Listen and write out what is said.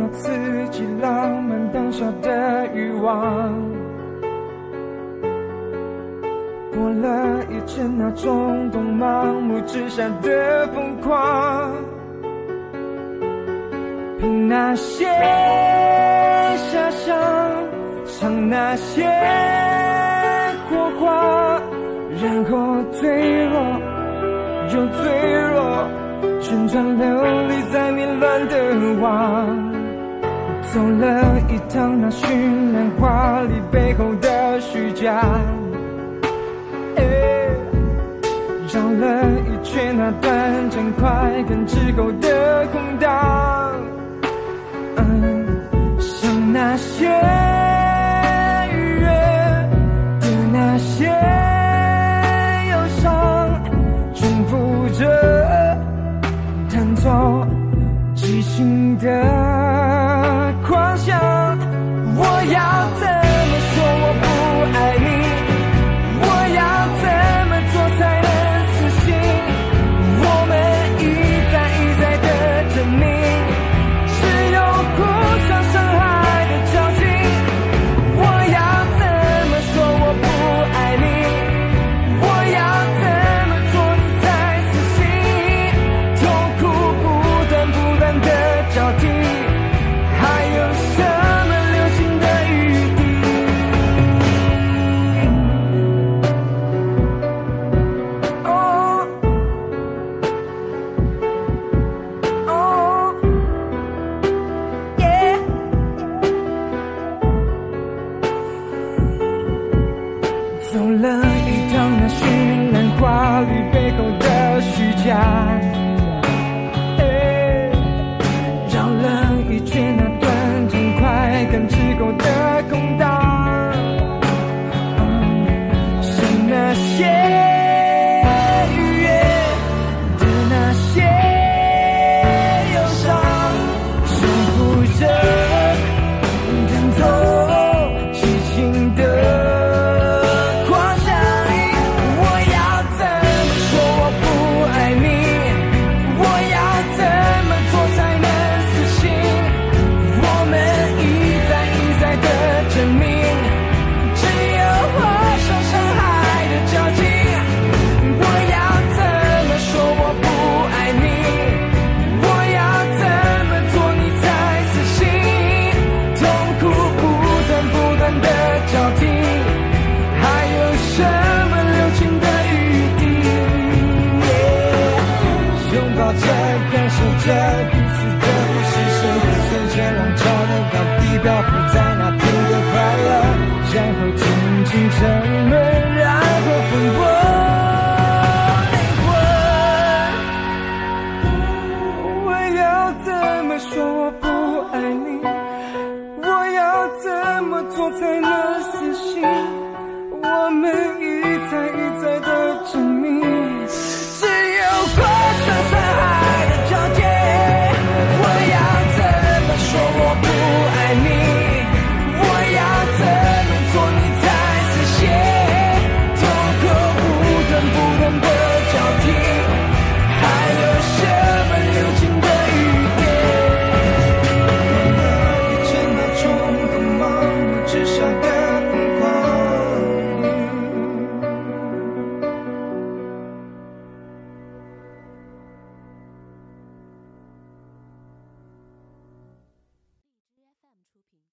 那刺激浪漫当下的欲望，过了一阵那冲动盲目之下的疯狂，凭那些遐想，想那些火花，然后坠落又坠落。旋转流离在迷乱的网，走了一趟那绚烂华丽背后的虚假，绕了一圈那短暂快感之后的空荡，嗯像那些愉悦的那些忧伤，重复着。弹奏激情的下绕了一圈那段痛快跟直勾的空荡在那片刻快乐，然后静静沉沦，然后分我灵魂。我要怎么说我不爱你？我要怎么做才能死心？